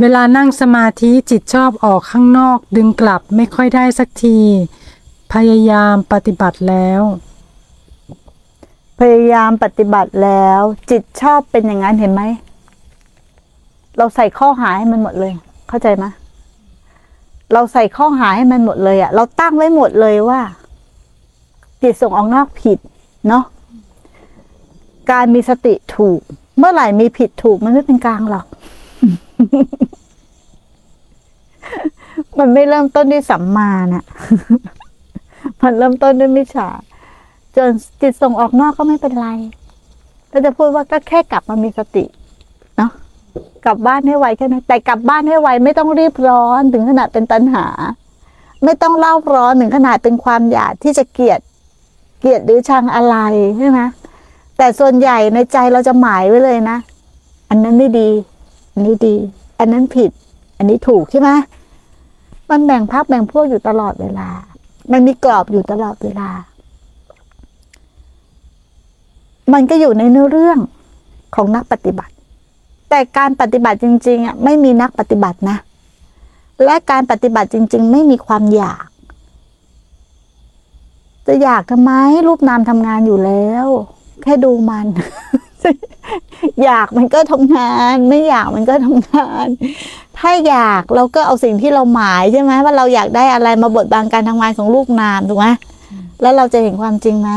เวลานั่งสมาธิจิตชอบออกข้างนอกดึงกลับไม่ค่อยได้สักที พยายามปฏิบัติแล้ว พยายามปฏิบัติแล้ว จิตชอบเป็นอย่างนั้นเห็นไหม เราใส่ข้อหาให้มันหมดเลย เข้าใจไหมเราใส่ข้อหาให้มันหมดเลยอะเราตั้งไว้หมดเลยว่า จิตส่งออกนอกผิด เนาะการมีสติถูก เมื่อไหร่มีผิดถูกมันไม่เป็นกลางหรอก มันไม่เริ่มต้นด้วยสัมมาน่ะ มันเริ่มต้นด้วยมิจฉาจนจิตส่งออกนอกก็ไม่เป็นไรเราจะพูดว่าก็แค่กลับมามีสติ เนาะกลับบ้านให้ไวแค่นั้นแต่กลับบ้านให้ไวไม่ต้องรีบร้อนถึงขนาดเป็นตัณหา ไม่ต้องเล่าร้อนถึงขนาดเป็นความอยากที่จะเกลียด เกลียดหรือชังอะไรใช่ไหมแต่ส่วนใหญ่ในใจเราจะหมายไว้เลยนะ อันนั้นไม่ดี อันนี้ดี อันนั้นผิด อันนี้ถูกใช่ไหมมันแบ่งพักแบ่งพวกอยู่ตลอดเวลา มันมีกรอบอยู่ตลอดเวลา มันก็อยู่ในเนื้อเรื่องของนักปฏิบัติ แต่การปฏิบัติจริงๆอะไม่มีนักปฏิบัตินะ และการปฏิบัติจริง ๆ ไม่มีความอยาก จะอยากทำไมรูปนามทำงานอยู่แล้ว แค่ดูมัน อยากมันก็ทำงาน ไม่อยากมันก็ทำงาน ถ้าอยากเราก็เอาสิ่งที่เราหมายใช่ไหมว่าเราอยากได้อะไรมาบดบังการทำงานของลูกนามถูกไหมแล้วเราจะเห็นความจริงไหม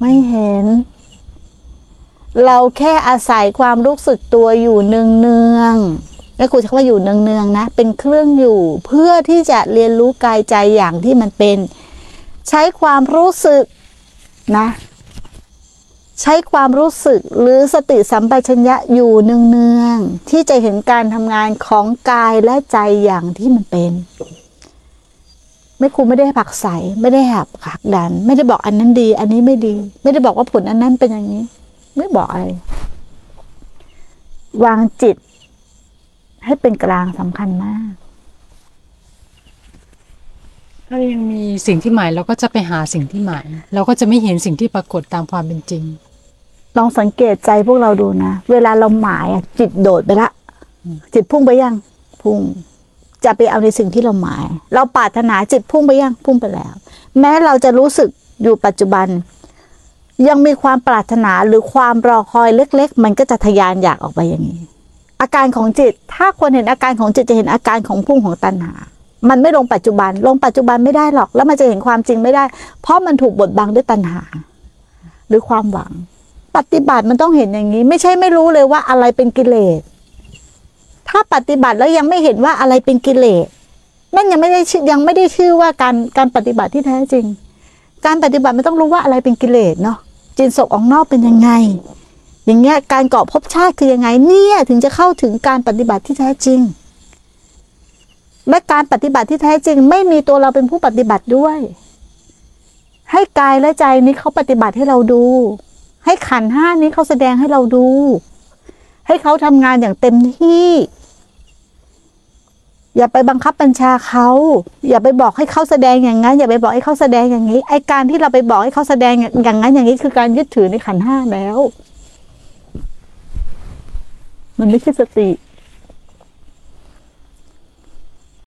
ไม่เห็น เราแค่อาศัยความรู้สึกตัวอยู่เนืองเนืองๆแล้วครูใช้คำว่าอยู่เนืองเนืองๆนะ เป็นเครื่องอยู่เพื่อที่จะเรียนรู้กายใจอย่างที่มันเป็น ใช้ความรู้สึกนะ ใช้ความรู้สึกหรือสติสัมปชัญญะอยู่เนืองๆที่จะเห็นการทำงานของกายและใจอย่างที่มันเป็นไม่ครูไม่ได้ผลักใสไม่ได้หับขักดัน ไม่ได้บอกอันนั้นดี อันนี้ไม่ดี ไม่ได้บอกว่าผลอันนั้นเป็นอย่างนี้ ไม่บอกอะไร วางจิต ให้เป็นกลางสำคัญมาก ถ้ายังมีสิ่งที่หมายเราก็จะไปหาสิ่งที่หมาย เราก็จะไม่เห็นสิ่งที่ปรากฏตามความเป็นจริง ลองสังเกตใจพวกเราดูนะ เวลาเราหมายอะจิตโดดไปละ จิตพุ่งไปยัง พุ่ง จะไปเอาในสิ่งที่เราหมาย เราปรารถนาจิตพุ่งไปยังพุ่งไปแล้ว แม้เราจะรู้สึกอยู่ปัจจุบัน ยังมีความปรารถนาหรือความรอคอยเล็ก ๆ มันก็จะทะยานอยากออกไปอย่างนี้ อาการของจิต ถ้าคนเห็นอาการของจิตจะเห็นอาการของพุ่งของตัณหา มันไม่ลงปัจจุบัน ลงปัจจุบันไม่ได้หรอก แล้วมันจะเห็นความจริงไม่ได้ เพราะมันถูกบดบังด้วยตัณหา หรือความหวัง ปฏิบัติมันต้องเห็นอย่างนี้ ไม่ใช่ไม่รู้เลยว่าอะไรเป็นกิเลส ถ้าปฏิบัติแล้วยังไม่เห็นว่าอะไรเป็นกิเลสนั่นยังไม่ได้ยังไม่ได้ชื่อว่าการการปฏิบัติที่แท้จริง การปฏิบัติมันต้องรู้ว่าอะไรเป็นกิเลสเนาะจินศกออกนอกเป็นยังไง อย่างเงี้ยการเกาะภพชาติคือยังไง เนี่ยถึงจะเข้าถึงการปฏิบัติที่แท้จริง และการปฏิบัติที่แท้จริง ไม่มีตัวเราเป็นผู้ปฏิบัติด้วย ให้กายและใจนี้เขาปฏิบัติให้เราดู ให้ขันห้านี้เขาแสดงให้เราดู ให้เขาทำงานอย่างเต็มที่ อย่าไปบังคับบัญชาเขา อย่าไปบอกให้เขาแสดงอย่างนั้น อย่าไปบอกให้เขาแสดงอย่างนี้ ไอการที่เราไปบอกให้เขาแสดงอย่างนั้นอย่างนี้คือการยึดถือในขันห้าแล้ว มันไม่ใช่สติ